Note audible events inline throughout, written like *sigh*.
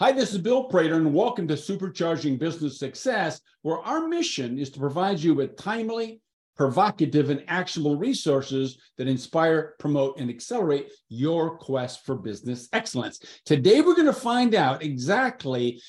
Hi, this is Bill Prater, and welcome to Supercharging Business Success, where our mission is to provide you with timely, provocative, and actionable resources that inspire, promote, and accelerate your quest for business excellence. Today, we're going to find out exactly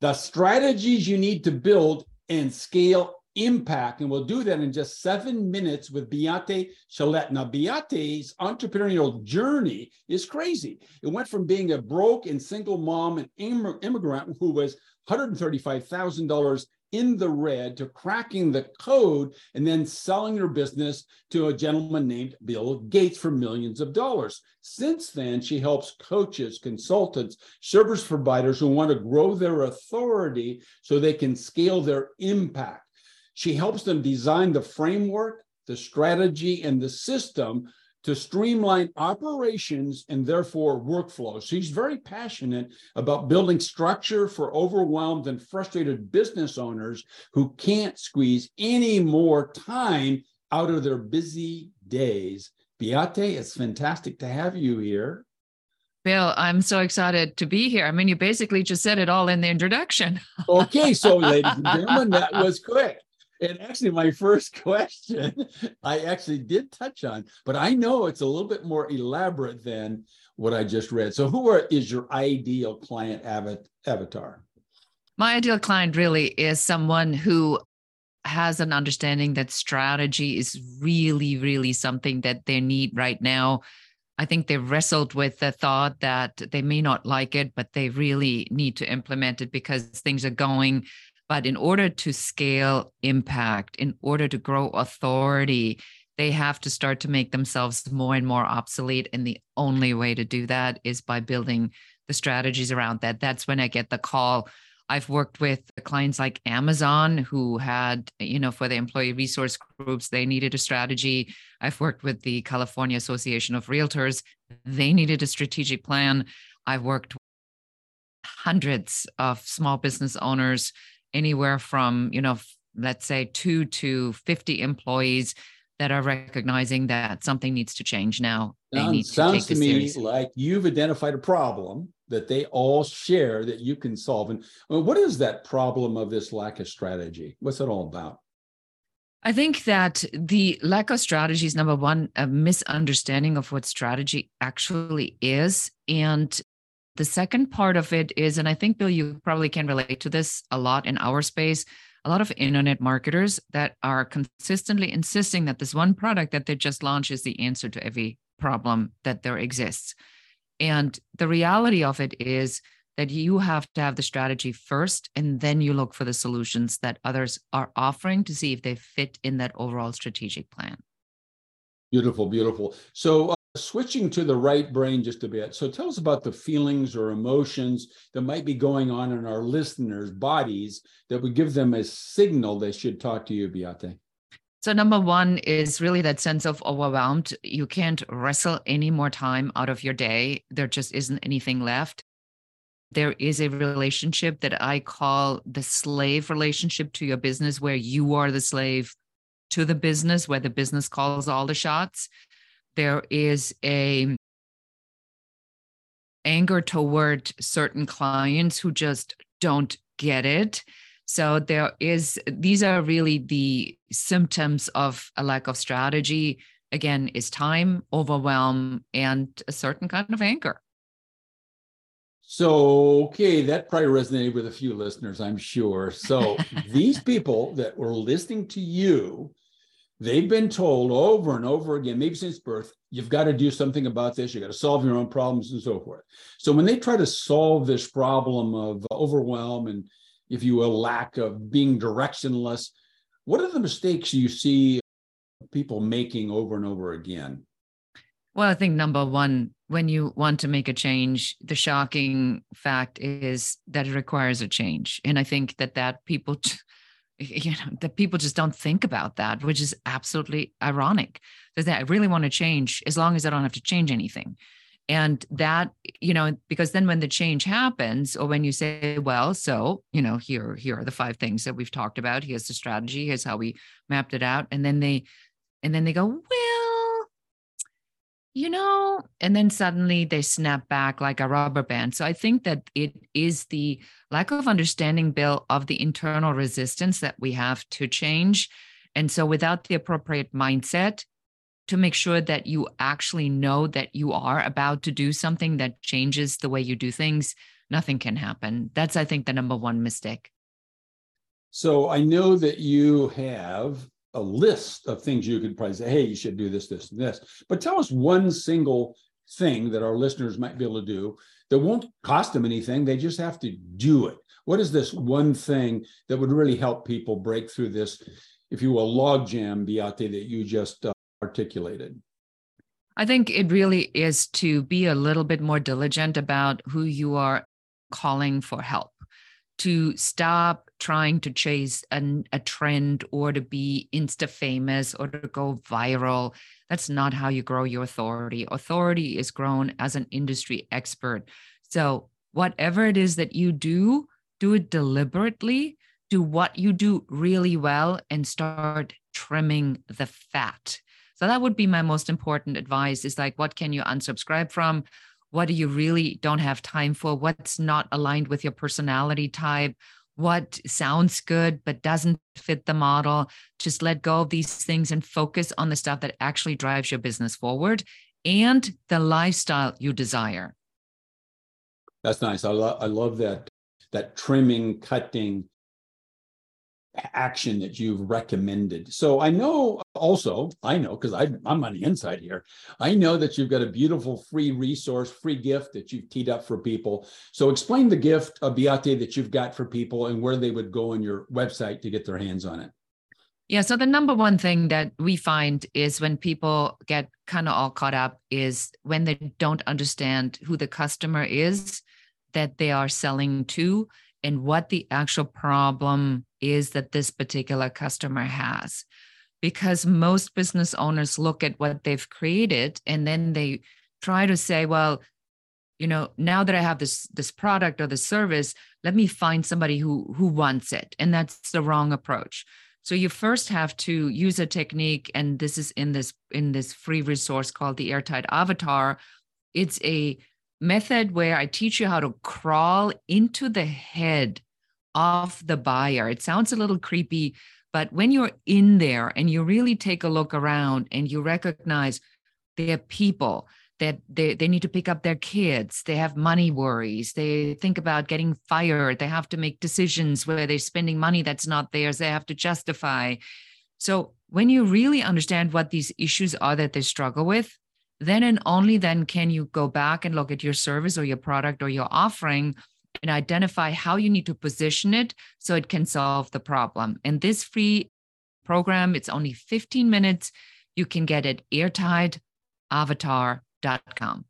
the strategies you need to build and scale impact. And we'll do that in just seven minutes with Beate Chelette. Now, Beate's entrepreneurial journey is crazy. It went from being a broke and single mom and immigrant who was $135,000 in the red to cracking the code and then selling her business to a gentleman named Bill Gates for millions of dollars. Since then, she helps coaches, consultants, service providers who want to grow their authority so they can scale their impact. She helps them design the framework, the strategy, and the system to streamline operations and therefore workflows. She's very passionate about building structure for overwhelmed and frustrated business owners who can't squeeze any more time out of their busy days. Beate, it's fantastic to have you here. Bill, I'm so excited to be here. I mean, you basically just said it all in the introduction. okay, so ladies and *laughs* gentlemen, that was quick. And actually, my first *laughs* question, I actually did touch on, but I know it's a little bit more elaborate than what I just read. So, who are, is your ideal client avatar? My ideal client really is someone who has an understanding that strategy is really, really something that they need right now. I think they've wrestled with the thought that they may not like it, but they really need to implement it because things are going but in order to scale impact, in order to grow authority, they have to start to make themselves more and more obsolete. And the only way to do that is by building the strategies around that. That's when I get the call. I've worked with clients like Amazon who had, you know, for the employee resource groups, they needed a strategy. I've worked with the California Association of Realtors, they needed a strategic plan. I've worked hundreds of small business owners anywhere from, you know, let's say two to 50 employees that are recognizing that something needs to change now. They sounds, need to sounds to me like you've identified a problem that they all share that you can solve. And well, what is that problem of this lack of strategy? What's it all about? I think that the lack of strategy is number one, a misunderstanding of what strategy actually is. And the second part of it is, and I think, Bill, you probably can relate to this a lot in our space, a lot of internet marketers that are consistently insisting that this one product that they just launched is the answer to every problem that there exists. And the reality of it is that you have to have the strategy first, and then you look for the solutions that others are offering to see if they fit in that overall strategic plan. Beautiful, beautiful. So, switching to the right brain just a bit. So tell us about the feelings or emotions that might be going on in our listeners' bodies that would give them a signal they should talk to you, Beate. So number one is really that sense of overwhelmed. You can't wrestle any more time out of your day. There just isn't anything left. There is a relationship that I call the slave relationship to your business, where you are the slave to the business, where the business calls all the shots there is a anger toward certain clients who just don't get it. So there is these are really the symptoms of a lack of strategy. Again is time overwhelm and a certain kind of anger. So okay that probably resonated with a few listeners i'm sure. So *laughs* these people that were listening to you They've been told over and over again, maybe since birth, you've got to do something about this. You've got to solve your own problems and so forth. So when they try to solve this problem of overwhelm and, if you will, lack of being directionless, what are the mistakes you see people making over and over again? Well, I think number one, when you want to make a change, the shocking fact is that it requires a change. And I think that that people you know that people just don't think about that which is absolutely ironic that i really want to change as long as i don't have to change anything. And that you know because then when the change happens or when you say well so you know here here are the five things that we've talked about. Here's the strategy. Here's how we mapped it out. And then they and then they go well you know, and then suddenly they snap back like a rubber band. So I think that it is the lack of understanding, Bill, of the internal resistance that we have to change. And so without the appropriate mindset, to make sure that you actually know that you are about to do something that changes the way you do things, nothing can happen. That's, I think, the number one mistake. So I know that you have a list of things you could probably say, hey, you should do this, this, and this. But tell us one single thing that our listeners might be able to do that won't cost them anything. They just have to do it. What is this one thing that would really help people break through this, if you will, logjam, Beate, that you just uh, articulated? I think it really is to be a little bit more diligent about who you are calling for help to stop trying to chase an, a trend or to be insta famous or to go viral. That's not how you grow your authority. Authority is grown as an industry expert. So, whatever it is that you do, do it deliberately, do what you do really well, and start trimming the fat. So, that would be my most important advice is like, what can you unsubscribe from? What do you really don't have time for? What's not aligned with your personality type? What sounds good but doesn't fit the model? Just let go of these things and focus on the stuff that actually drives your business forward and the lifestyle you desire. That's nice. I, lo- I love that that trimming cutting action that you've recommended. So I know also, I know because I'm on the inside here, I know that you've got a beautiful free resource, free gift that you've teed up for people. So explain the gift of Beate that you've got for people and where they would go on your website to get their hands on it. Yeah. So the number one thing that we find is when people get kind of all caught up is when they don't understand who the customer is that they are selling to and what the actual problem is that this particular customer has. Because most business owners look at what they've created and then they try to say, well, you know, now that I have this this product or the service, let me find somebody who who wants it. And that's the wrong approach. So you first have to use a technique, and this is in this in this free resource called the Airtight Avatar. It's a method where I teach you how to crawl into the head of the buyer. It sounds a little creepy, but when you're in there and you really take a look around and you recognize they're people that they, they need to pick up their kids, they have money worries, they think about getting fired, they have to make decisions where they're spending money that's not theirs, they have to justify. So when you really understand what these issues are that they struggle with, then and only then can you go back and look at your service or your product or your offering and identify how you need to position it so it can solve the problem. And this free program, it's only 15 minutes. You can get it airtightavatar.com.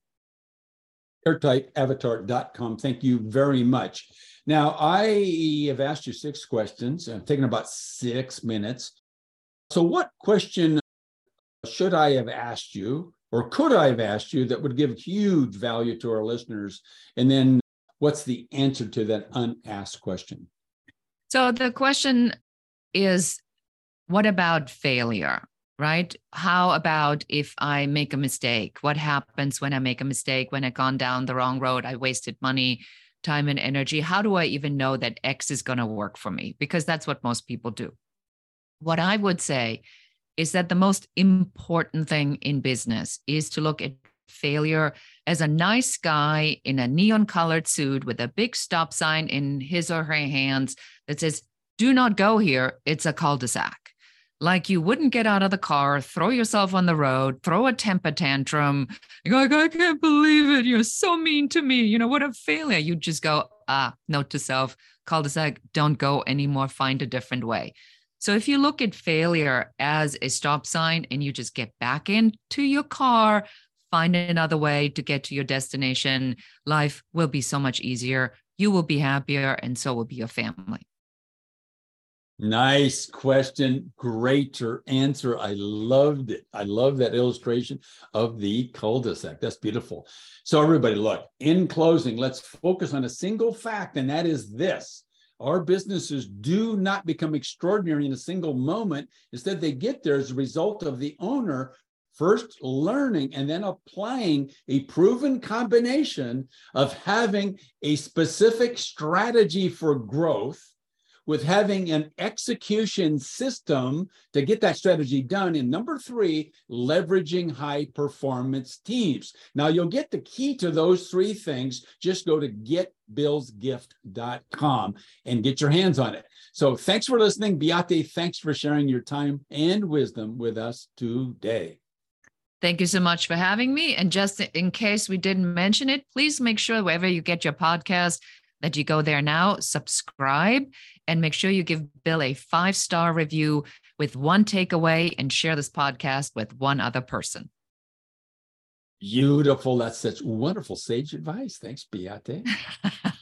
Airtightavatar.com. Thank you very much. Now, I have asked you six questions. I'm taking about six minutes. So, what question should I have asked you or could I have asked you that would give huge value to our listeners? And then what's the answer to that unasked question? So the question is what about failure? Right? How about if I make a mistake? What happens when I make a mistake? When I've gone down the wrong road, I wasted money, time, and energy. How do I even know that X is going to work for me? Because that's what most people do. What I would say is that the most important thing in business is to look at failure as a nice guy in a neon colored suit with a big stop sign in his or her hands that says, Do not go here. It's a cul de sac. Like you wouldn't get out of the car, throw yourself on the road, throw a temper tantrum. You're like, I can't believe it. You're so mean to me. You know, what a failure. You just go, ah, note to self, cul de sac, don't go anymore. Find a different way. So if you look at failure as a stop sign and you just get back into your car, find another way to get to your destination, life will be so much easier. You will be happier, and so will be your family. Nice question. Greater answer. I loved it. I love that illustration of the cul-de-sac. That's beautiful. So, everybody, look, in closing, let's focus on a single fact, and that is this our businesses do not become extraordinary in a single moment. Instead, they get there as a result of the owner first learning and then applying a proven combination of having a specific strategy for growth with having an execution system to get that strategy done. And number three, leveraging high performance teams. Now, you'll get the key to those three things. Just go to getbillsgift.com and get your hands on it. So, thanks for listening. Beate, thanks for sharing your time and wisdom with us today. Thank you so much for having me. And just in case we didn't mention it, please make sure wherever you get your podcast, that you go there now, subscribe, and make sure you give Bill a five star review with one takeaway and share this podcast with one other person. Beautiful. That's such wonderful sage advice. Thanks, Beate. *laughs*